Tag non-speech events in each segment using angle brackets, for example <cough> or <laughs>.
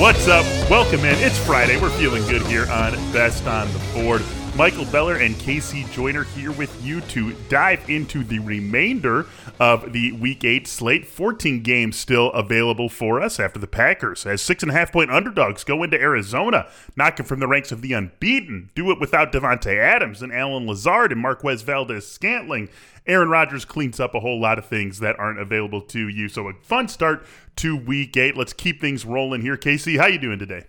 What's up? Welcome in. It's Friday. We're feeling good here on Best on the Board. Michael Beller and KC Joyner here with you to dive into the remainder of the Week 8 slate. 14 games still available for us after the Packers, as six and a half point underdogs go into Arizona, knocking from the ranks of the unbeaten. Do it without Davante Adams and Allen Lazard and Marquez Valdes Scantling. Aaron Rodgers cleans up a whole lot of things that aren't available to you. So a fun start to Week 8. Let's keep things rolling here. KC, how you doing today?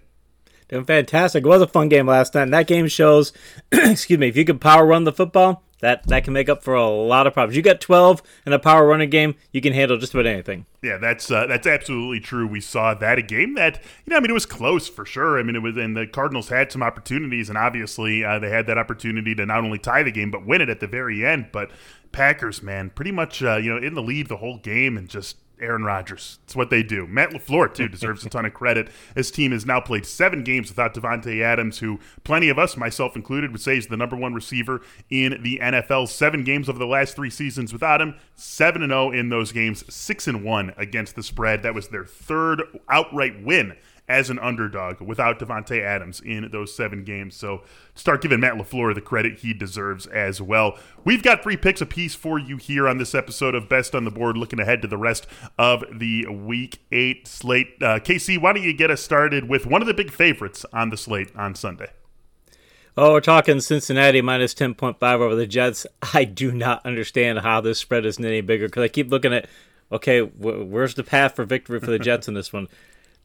Doing fantastic. It was a fun game last night. And that game shows, <clears throat> excuse me, if you can power run the football, that that can make up for a lot of problems. You got 12 in a power running game, you can handle just about anything. Yeah, that's uh, that's absolutely true. We saw that a game that you know, I mean, it was close for sure. I mean, it was, and the Cardinals had some opportunities, and obviously uh, they had that opportunity to not only tie the game but win it at the very end. But Packers, man, pretty much uh, you know in the lead the whole game and just Aaron Rodgers. It's what they do. Matt LaFleur, too, <laughs> deserves a ton of credit. His team has now played seven games without Davante Adams, who plenty of us, myself included, would say is the number one receiver in the NFL. Seven games over the last three seasons without him. 7 0 in those games, 6 and 1 against the spread. That was their third outright win as an underdog without Davante Adams in those seven games. So start giving Matt LaFleur the credit he deserves as well. We've got three picks apiece for you here on this episode of Best on the Board, looking ahead to the rest of the Week 8 slate. Uh, KC, why don't you get us started with one of the big favorites on the slate on Sunday? Oh, we're talking Cincinnati minus 10.5 over the Jets. I do not understand how this spread isn't any bigger because I keep looking at, okay, where's the path for victory for the Jets in this one? <laughs>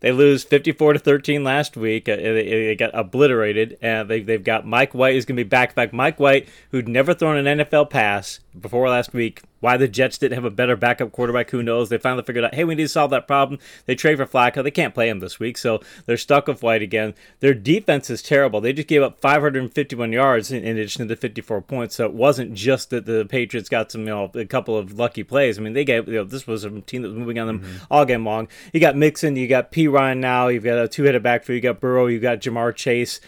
They lose 54 to 13 last week. Uh, they, got obliterated. And they, they've got Mike White is going to be back back. Mike White, who'd never thrown an NFL pass before last week, why the Jets didn't have a better backup quarterback, who knows? They finally figured out, hey, we need to solve that problem. They trade for Flacco. They can't play him this week, so they're stuck with White again. Their defense is terrible. They just gave up 551 yards in, addition to the 54 points. So it wasn't just that the Patriots got some, you know, a couple of lucky plays. I mean, they gave, you know, this was a team that was moving on them mm-hmm. all game long. You got Mixon, you got Perine now, you've got a two-headed backfield, you got Burrow, you got Ja'Marr Chase.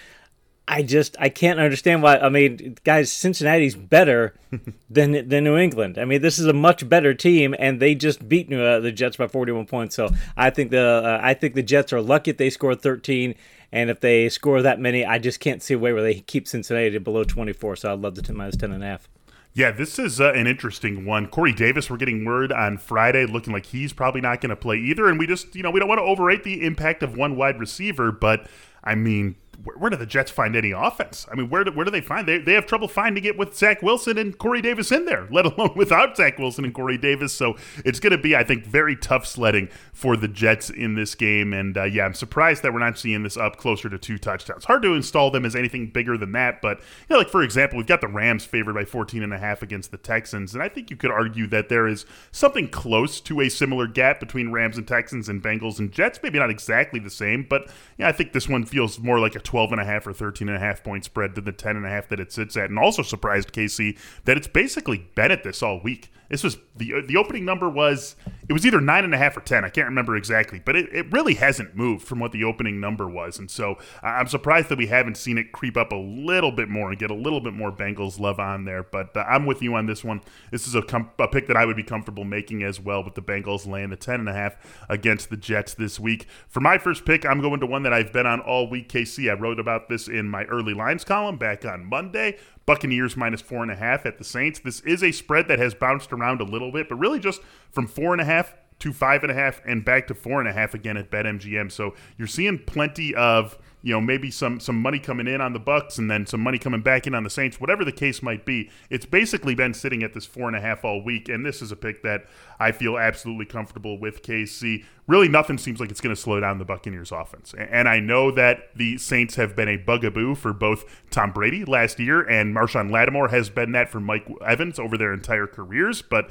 I just I can't understand why. I mean, guys, Cincinnati's better <laughs> than than New England. I mean, this is a much better team, and they just beat uh, the Jets by 41 points. So I think the uh, I think the Jets are lucky if they score 13, and if they score that many, I just can't see a way where they keep Cincinnati below 24. So I'd love the 10 minus 10 and a half. Yeah, this is uh, an interesting one. Corey Davis, we're getting word on Friday, looking like he's probably not going to play either. And we just, you know, we don't want to overrate the impact of one wide receiver, but I mean, where, where, do the Jets find any offense? I mean, where do, where do they find? They, they have trouble finding it with Zach Wilson and Corey Davis in there, let alone <laughs> without Zach Wilson and Corey Davis. So it's going to be, I think, very tough sledding for the Jets in this game. And uh, yeah, I'm surprised that we're not seeing this up closer to two touchdowns. Hard to install them as anything bigger than that. But, you know, like for example, we've got the Rams favored by 14 and a half against the Texans. And I think you could argue that there is something close to a similar gap between Rams and Texans and Bengals and Jets. Maybe not exactly the same, but yeah, I think this one feels more like a 12 and a half or 13 and a half point spread to the 10 and a half that it sits at. And also surprised KC that it's basically been at this all week. This was the the opening number was it was either nine and a half or ten. I can't remember exactly, but it, it really hasn't moved from what the opening number was, and so I'm surprised that we haven't seen it creep up a little bit more and get a little bit more Bengals love on there. But uh, I'm with you on this one. This is a, com- a pick that I would be comfortable making as well with the Bengals laying the ten and a half against the Jets this week. For my first pick, I'm going to one that I've been on all week. KC, I wrote about this in my early lines column back on Monday. Buccaneers minus four and a half at the Saints. This is a spread that has bounced around a little bit, but really just from four and a half to five and a half and back to four and a half again at BetMGM. So you're seeing plenty of you know, maybe some some money coming in on the Bucks and then some money coming back in on the Saints, whatever the case might be. It's basically been sitting at this four and a half all week, and this is a pick that I feel absolutely comfortable with. KC, really, nothing seems like it's going to slow down the Buccaneers' offense, and I know that the Saints have been a bugaboo for both Tom Brady last year and Marshon Lattimore has been that for Mike Evans over their entire careers, but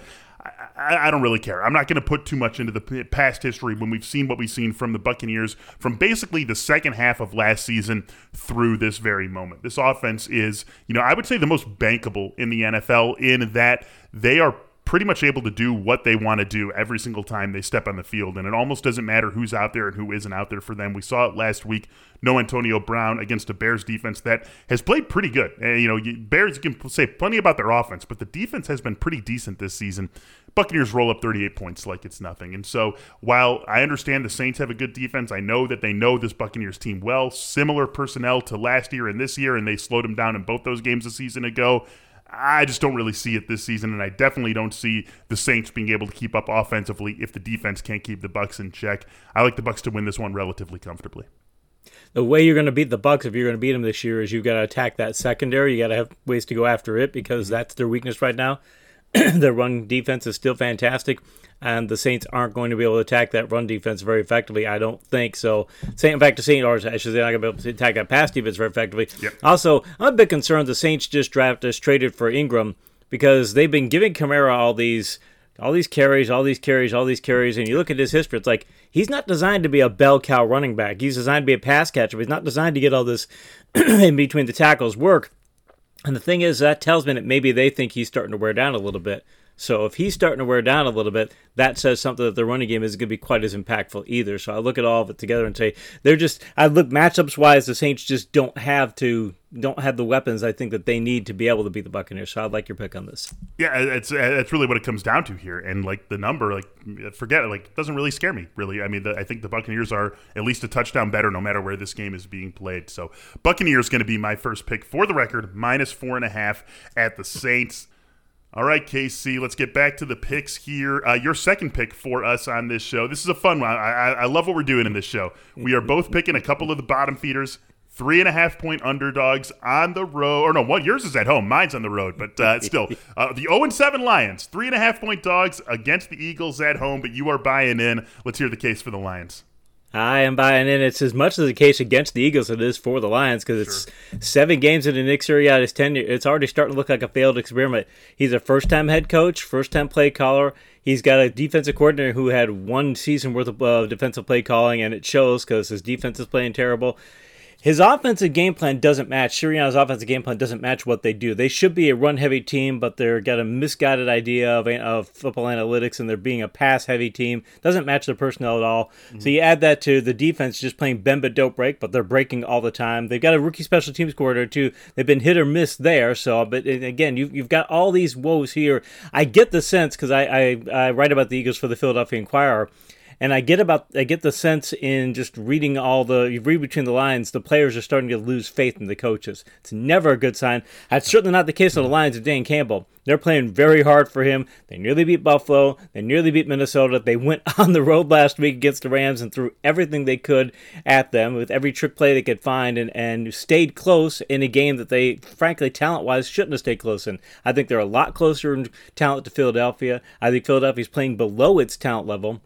I, I, don't really care. I'm not going to put too much into the past history when we've seen what we've seen from the Buccaneers from basically the second half of last season through this very moment. This offense is, you know, I would say the most bankable in the NFL in that they are pretty much able to do what they want to do every single time they step on the field. And it almost doesn't matter who's out there and who isn't out there for them. We saw it last week. No Antonio Brown against a Bears defense that has played pretty good. And, you know, Bears you can say plenty about their offense, but the defense has been pretty decent this season. Buccaneers roll up 38 points like it's nothing. And so while I understand the Saints have a good defense, I know that they know this Buccaneers team well. Similar personnel to last year and this year, and they slowed them down in both those games a season ago. I just don't really see it this season, and I definitely don't see the Saints being able to keep up offensively if the defense can't keep the Bucks in check. I like the Bucks to win this one relatively comfortably. The way you're going to beat the Bucks if you're going to beat them this year is you've got to attack that secondary. You got to have ways to go after it because mm-hmm. that's their weakness right now. <clears throat> their run defense is still fantastic, and the Saints aren't going to be able to attack that run defense very effectively. I don't think so. in fact, the Saints are I should say not going to be able to attack that pass defense very effectively. Yep. Also, I'm a bit concerned the Saints just drafted us traded for Ingram because they've been giving Kamara all these all these carries, all these carries, all these carries, and you look at his history, it's like he's not designed to be a bell cow running back. He's designed to be a pass catcher. But he's not designed to get all this <clears throat> in between the tackles work. And the thing is, that tells me that maybe they think he's starting to wear down a little bit. So if he's starting to wear down a little bit, that says something that the running game isn't going to be quite as impactful either. So I look at all of it together and say they're just. I look matchups wise, the Saints just don't have to don't have the weapons I think that they need to be able to beat the Buccaneers. So I'd like your pick on this. Yeah, it's it's really what it comes down to here, and like the number, like forget it, like doesn't really scare me really. I mean, the, I think the Buccaneers are at least a touchdown better no matter where this game is being played. So Buccaneers going to be my first pick for the record, minus four and a half at the Saints. All right, KC, let's get back to the picks here. Uh, your second pick for us on this show. This is a fun one. I, I, I love what we're doing in this show. We are both picking a couple of the bottom feeders, three and a half point underdogs on the road. Or no, what yours is at home. Mine's on the road, but uh, still, <laughs> uh, the 0 7 Lions, three and a half point dogs against the Eagles at home. But you are buying in. Let's hear the case for the Lions. I am buying in. It's as much as the case against the Eagles as it is for the Lions because it's sure. seven games into Nick Sirianni's tenure. It's already starting to look like a failed experiment. He's a first-time head coach, first-time play caller. He's got a defensive coordinator who had one season worth of uh, defensive play calling, and it shows because his defense is playing terrible his offensive game plan doesn't match. Sirianni's offensive game plan doesn't match what they do. They should be a run heavy team, but they're got a misguided idea of, of football analytics and they're being a pass heavy team. Doesn't match their personnel at all. Mm-hmm. So you add that to the defense just playing bend but don't break, but they're breaking all the time. They've got a rookie special teams coordinator too. They've been hit or miss there. So, but again, you've, you've got all these woes here. I get the sense because I, I, I write about the Eagles for the Philadelphia Inquirer and I get about I get the sense in just reading all the you read between the lines, the players are starting to lose faith in the coaches. It's never a good sign. That's certainly not the case on the Lions of Dan Campbell. They're playing very hard for him. They nearly beat Buffalo. They nearly beat Minnesota. They went <laughs> on the road last week against the Rams and threw everything they could at them with every trick play they could find and, and stayed close in a game that they, frankly, talent wise, shouldn't have stayed close in. I think they're a lot closer in talent to Philadelphia. I think Philadelphia's playing below its talent level.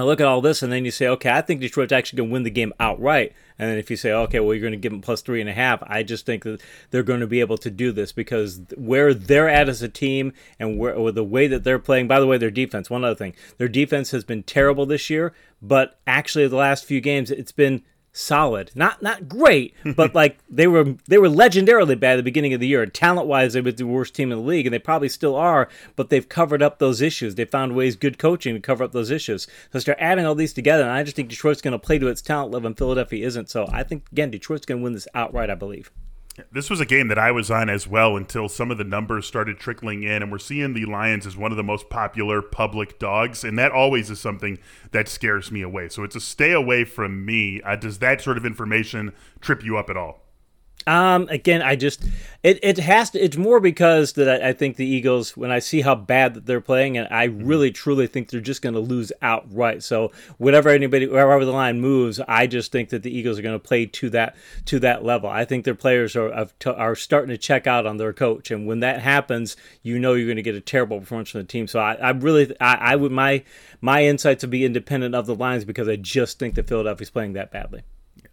I look at all this, and then you say, okay, I think Detroit's actually going to win the game outright. And then if you say, okay, well, you're going to give them plus three and a half, I just think that they're going to be able to do this because where they're at as a team and where the way that they're playing. By the way, their defense. One other thing, their defense has been terrible this year, but actually the last few games, it's been solid. Not not great, but <laughs> like they were they were legendarily bad at the beginning of the year. Talent wise, they were the worst team in the league, and they probably still are. But they've covered up those issues. They found ways, good coaching, to cover up those issues. So start adding all these together, and I just think Detroit's going to play to its talent level, and Philadelphia isn't. So I think again, Detroit's going to win this outright. I believe. This was a game that I was on as well until some of the numbers started trickling in, and we're seeing the Lions as one of the most popular public dogs, and that always is something that scares me away. So it's a stay away from me. Uh, does that sort of information trip you up at all? Um, again, I just it, it has to. It's more because that I, I, think the Eagles, when I see how bad that they're playing, and I mm-hmm. really truly think they're just going to lose outright. So whatever anybody, wherever the line moves, I just think that the Eagles are going to play to that to that level. I think their players are are starting to check out on their coach, and when that happens, you know you're going to get a terrible performance from the team. So I, I really, I, I would my my insights would be independent of the lines because I just think that Philadelphia's playing that badly.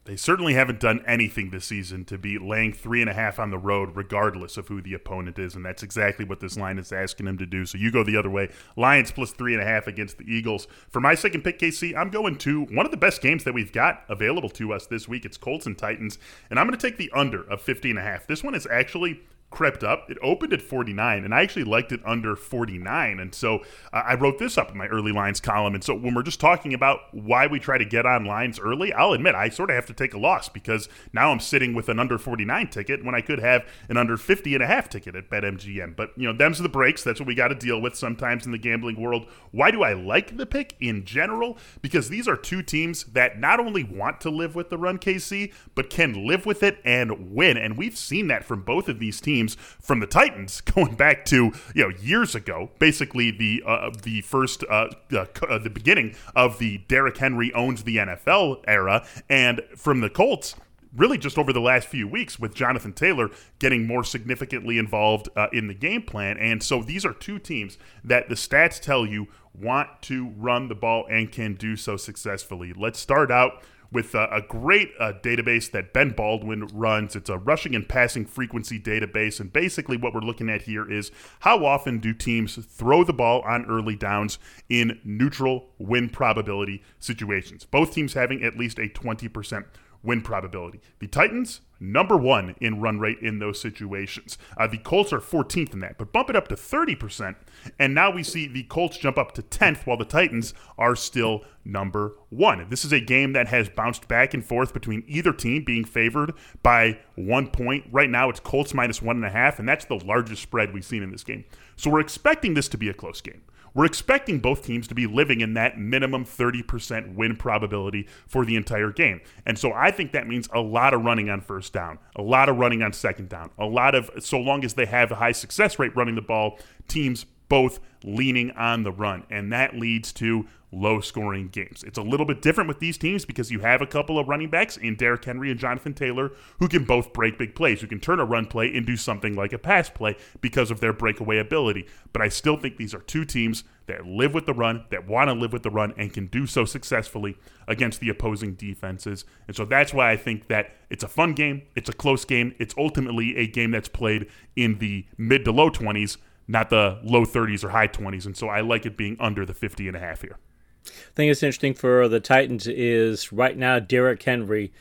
They certainly haven't done anything this season to be laying three and a half on the road, regardless of who the opponent is, and that's exactly what this line is asking them to do. So you go the other way. Lions plus three and a half against the Eagles. For my second pick, KC, I'm going to one of the best games that we've got available to us this week. It's Colts and Titans, and I'm going to take the under of 50 and a half. This one is actually crept up. It opened at 49, and I actually liked it under 49. And so uh, I wrote this up in my early lines column. And so when we're just talking about why we try to get on lines early, I'll admit I sort of have to take a loss because now I'm sitting with an under 49 ticket when I could have an under 50 and a half ticket at BetMGM. But, you know, them's the breaks. That's what we got to deal with sometimes in the gambling world. Why do I like the pick in general? Because these are two teams that not only want to live with the run KC, but can live with it and win. And we've seen that from both of these teams teams from the Titans <laughs> going back to you know years ago, basically the uh, the first uh, uh, the beginning of the Derrick Henry owns the NFL era, and from the Colts really just over the last few weeks with Jonathan Taylor getting more significantly involved uh, in the game plan. And so these are two teams that the stats tell you want to run the ball and can do so successfully. Let's start out with a, a great uh, database that Ben Baldwin runs. It's a rushing and passing frequency database. And basically, what we're looking at here is how often do teams throw the ball on early downs in neutral win probability situations? Both teams having at least a 20% win probability. The Titans, number one in run rate in those situations. Uh, the Colts are 14th in that, but bump it up to 30%. And now we see the Colts jump up to 10th while the Titans are still number one. This is a game that has bounced back and forth between either team being favored by one point. Right now it's Colts minus one and a half, and that's the largest spread we've seen in this game. So we're expecting this to be a close game. We're expecting both teams to be living in that minimum 30% win probability for the entire game. And so I think that means a lot of running on first down, a lot of running on second down, a lot of, so long as they have a high success rate running the ball, teams both leaning on the run. And that leads to low scoring games. It's a little bit different with these teams because you have a couple of running backs in Derrick Henry and Jonathan Taylor who can both break big plays, who can turn a run play into something like a pass play because of their breakaway ability. But I still think these are two teams that live with the run, that want to live with the run, and can do so successfully against the opposing defenses. And so that's why I think that it's a fun game, it's a close game, it's ultimately a game that's played in the mid to low 20s, not the low 30s or high 20s. And so I like it being under the 50 and a half here. I think it's interesting for the Titans is right now Derrick Henry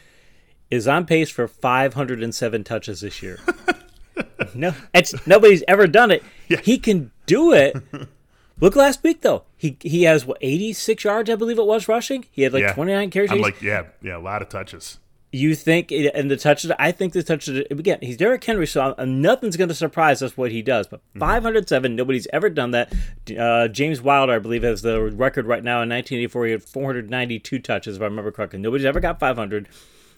is on pace for 507 touches this year. <laughs> no, it's nobody's ever done it. Yeah. He can do it. Look last week though. He he has what 86 yards I believe it was rushing. He had like yeah. 29 carries. I'm like yeah, yeah, a lot of touches. You think, and the touches, I think the touches, again, he's Derrick Henry, so nothing's going to surprise us what he does. But mm-hmm. 507, nobody's ever done that. Uh, James Wilder, I believe, has the record right now in 1984. He had 492 touches, if I remember correctly. Nobody's ever got 500.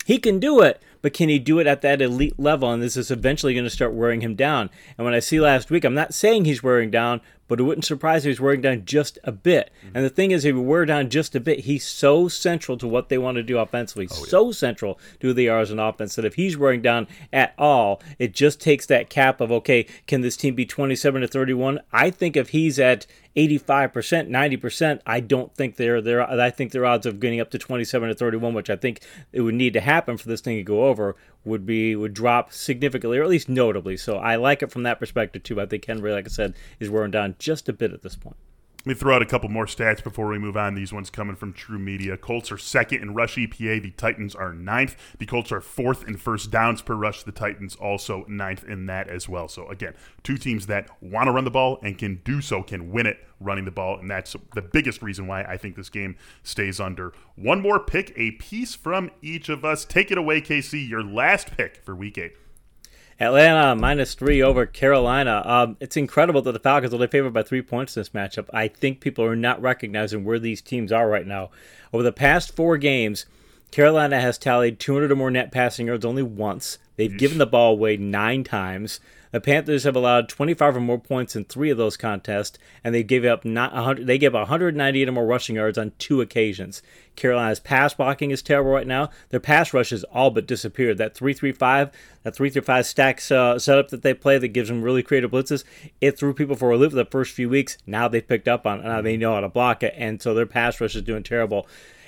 He can do it, but can he do it at that elite level? And this is eventually going to start wearing him down. And when I see last week, I'm not saying he's wearing down, but it wouldn't surprise me if he's wearing down just a bit. Mm-hmm. And the thing is, if he wear down just a bit, he's so central to what they want to do offensively, oh, yeah. so central to who they are as an offense that if he's wearing down at all, it just takes that cap of okay, can this team be 27 to 31? I think if he's at 85%, 90%, I don't think they're there. I think their odds of getting up to 27 to 31, which I think it would need to happen for this thing to go over, would be would drop significantly or at least notably. So I like it from that perspective too. I think Henry, like I said, is wearing down just a bit at this point. Let me throw out a couple more stats before we move on. These ones coming from TruMedia. Colts are second in rush EPA. The Titans are ninth. The Colts are fourth in first downs per rush. The Titans also ninth in that as well. So, again, two teams that want to run the ball and can do so, can win it running the ball. And that's the biggest reason why I think this game stays under. One more pick, a piece from each of us. Take it away, KC. Your last pick for week eight. Atlanta minus three over Carolina. Um, it's incredible that the Falcons are only favored by three points in this matchup. I think people are not recognizing where these teams are right now. Over the past four games, Carolina has tallied 200 or more net passing yards only once. They've given the ball away nine times. The Panthers have allowed 25 or more points in three of those contests, and they gave up not 100. They gave 198 or more rushing yards on two occasions. Carolina's pass blocking is terrible right now. Their pass rush has all but disappeared. That 3-3-5, that 3-3-5 stacks uh, setup that they play that gives them really creative blitzes, it threw people for a loop the first few weeks. Now they've picked up on it. Now they know how to block it, and so their pass rush is doing terrible.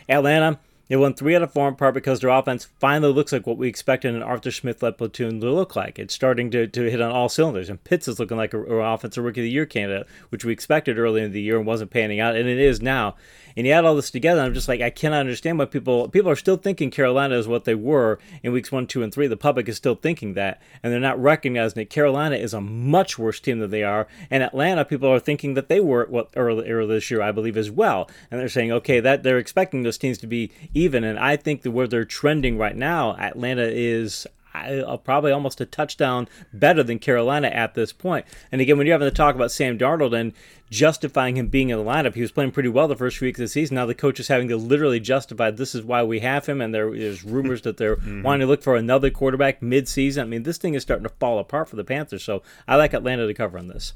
Atlanta, they won three out of four in part because their offense finally looks like what we expected an Arthur Smith led platoon to look like. It's starting to, to hit on all cylinders, and Pitts is looking like an offensive rookie of the year candidate, which we expected early in the year and wasn't panning out, and it is now. And you add all this together, I'm just like, I cannot understand why people people are still thinking Carolina is what they were in weeks one, two, and three. The public is still thinking that, and they're not recognizing that Carolina is a much worse team than they are. And Atlanta, people are thinking that they were what earlier this year, I believe, as well. And they're saying, okay, that they're expecting those teams to be even. And I think that where they're trending right now, Atlanta is uh, probably almost a touchdown better than Carolina at this point. And again, when you're having to talk about Sam Darnold and justifying him being in the lineup, he was playing pretty well the first week of the season. Now the coach is having to literally justify this is why we have him, and there, there's rumors that they're <laughs> mm-hmm. wanting to look for another quarterback mid-season. I mean, this thing is starting to fall apart for the Panthers. So I like Atlanta to cover on this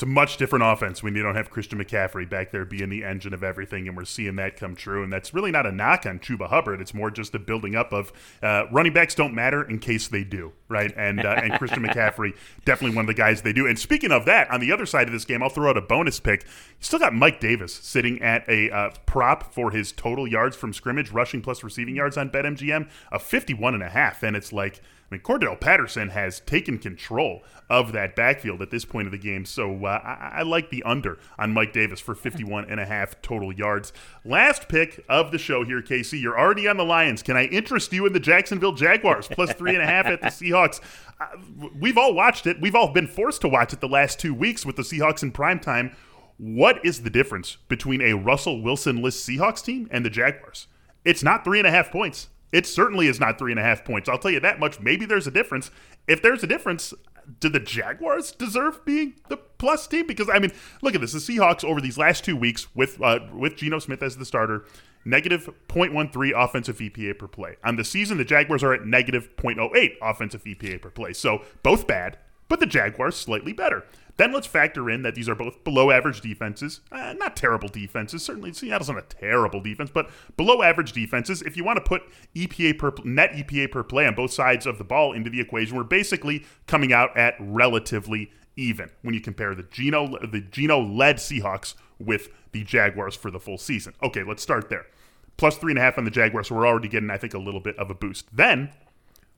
it's a much different offense when you don't have Christian McCaffrey back there being the engine of everything, and we're seeing that come true. And that's really not a knock on Chuba Hubbard. It's more just a building up of uh, running backs don't matter in case they do, right? And uh, and Christian McCaffrey <laughs> definitely one of the guys they do. And speaking of that, on the other side of this game, I'll throw out a bonus pick. You still got Mike Davis sitting at a uh, prop for his total yards from scrimmage, rushing plus receiving yards on BetMGM, a 51 and a half, and it's like – I mean, Cordarrelle Patterson has taken control of that backfield at this point of the game. So uh, I, I, like the under on Mike Davis for 51 and a half total yards. Last pick of the show here, KC. You're already on the Lions. Can I interest you in the Jacksonville Jaguars plus three and a half at the Seahawks? Uh, we've all watched it. We've all been forced to watch it the last two weeks with the Seahawks in prime time. What is the difference between a Russell Wilson list Seahawks team and the Jaguars? It's not three and a half points. It certainly is not three and a half points. I'll tell you that much. Maybe there's a difference. If there's a difference, do the Jaguars deserve being the plus team? Because I mean, look at this: the Seahawks over these last two weeks with uh, with Geno Smith as the starter, negative 0.13 offensive EPA per play. On the season, the Jaguars are at negative 0.08 offensive EPA per play. So both bad, but the Jaguars slightly better. Then let's factor in that these are both below average defenses. Uh, not terrible defenses. Certainly, Seattle's not a terrible defense, but below average defenses. If you want to put EPA per net EPA per play on both sides of the ball into the equation, we're basically coming out at relatively even when you compare the Geno the Geno led Seahawks with the Jaguars for the full season. Okay, let's start there. Plus three and a half on the Jaguars, so we're already getting, I think, a little bit of a boost. Then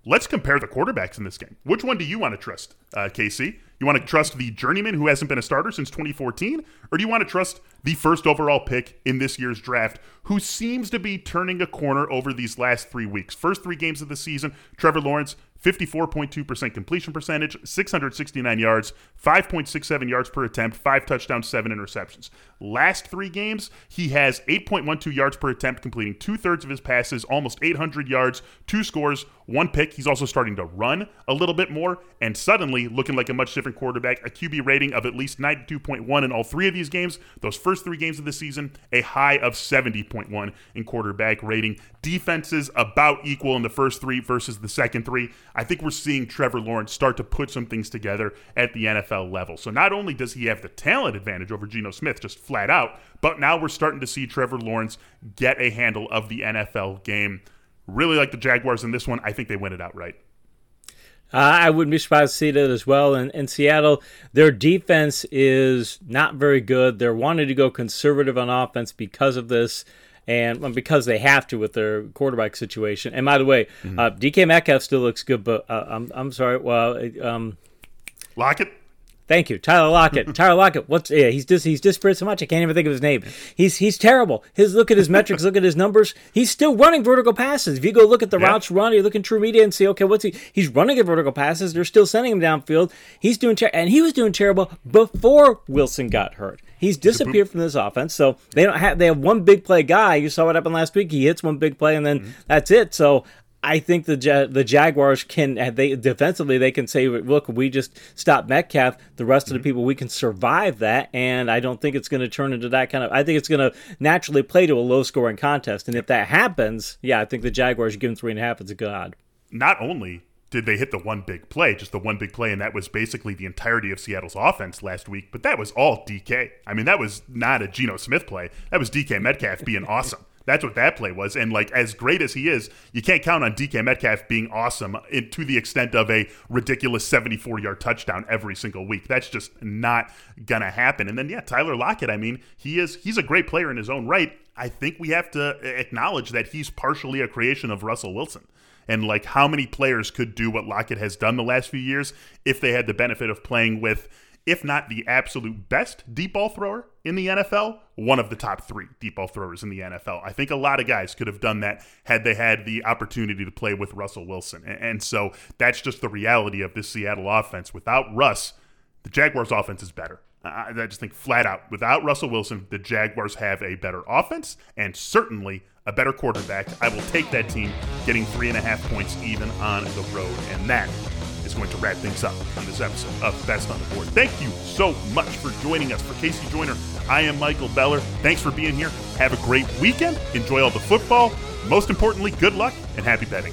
let's compare the quarterbacks in this game. Which one do you want to trust, uh, KC? You want to trust the journeyman who hasn't been a starter since 2014? Or do you want to trust the first overall pick in this year's draft who seems to be turning a corner over these last three weeks? First three games of the season, Trevor Lawrence 54.2% completion percentage, 669 yards, 5.67 yards per attempt, five touchdowns, seven interceptions. Last three games, he has 8.12 yards per attempt, completing two thirds of his passes, almost 800 yards, two scores, one pick. He's also starting to run a little bit more, and suddenly looking like a much different quarterback. A QB rating of at least 92.1 in all three of these games. Those first three games of the season, a high of 70.1 in quarterback rating. Defenses about equal in the first three versus the second three. I think we're seeing Trevor Lawrence start to put some things together at the NFL level. So not only does he have the talent advantage over Geno Smith, just flat out, but now we're starting to see Trevor Lawrence get a handle of the NFL game. Really like the Jaguars in this one. I think they win it outright. Uh, I wouldn't be surprised to see that as well. And in Seattle, their defense is not very good. They're wanting to go conservative on offense because of this and because they have to with their quarterback situation. And by the way, mm-hmm. uh, DK Metcalf still looks good, but uh, I'm I'm sorry. Well, um, Lockett. Thank you, Tyler Lockett. <laughs> Tyler Lockett. What's yeah? He's just he's disparate so much I can't even think of his name. He's he's terrible. His look at his metrics, look at his numbers. He's still running vertical passes. If you go look at the yeah. routes run, you look in TruMedia and see okay, what's he? He's running at vertical passes. They're still sending him downfield. He's doing ter- and he was doing terrible before Wilson got hurt. He's disappeared from this offense. So they don't have they have one big play guy. You saw what happened last week. He hits one big play and then mm-hmm. that's it. So I think the the Jaguars can they defensively they can say look we just stop Metcalf the rest mm-hmm. of the mm-hmm. people we can survive that and I don't think it's going to turn into that kind of I think it's going to naturally play to a low scoring contest and if that happens yeah I think the Jaguars give them three and a half it's a god. Not only did they hit the one big play, just the one big play, and that was basically the entirety of Seattle's offense last week. But that was all DK. I mean, that was not a Geno Smith play. That was DK Metcalf being <laughs> awesome. That's what that play was. And like as great as he is, you can't count on DK Metcalf being awesome in, to the extent of a ridiculous 74 yard touchdown every single week. That's just not gonna happen. And then yeah, Tyler Lockett. I mean, he is he's a great player in his own right. I think we have to acknowledge that he's partially a creation of Russell Wilson and like how many players could do what Lockett has done the last few years if they had the benefit of playing with, if not the absolute best deep ball thrower in the NFL, one of the top three deep ball throwers in the NFL. I think a lot of guys could have done that had they had the opportunity to play with Russell Wilson. And so that's just the reality of this Seattle offense. Without Russ, the Jaguars' offense is better. I just think flat out, without Russell Wilson, the Jaguars have a better offense and certainly a better quarterback. I will take that team getting three and a half points even on the road. And that is going to wrap things up on this episode of Best on the Board. Thank you so much for joining us. For KC Joyner, I am Michael Beller. Thanks for being here. Have a great weekend. Enjoy all the football. Most importantly, good luck and happy betting.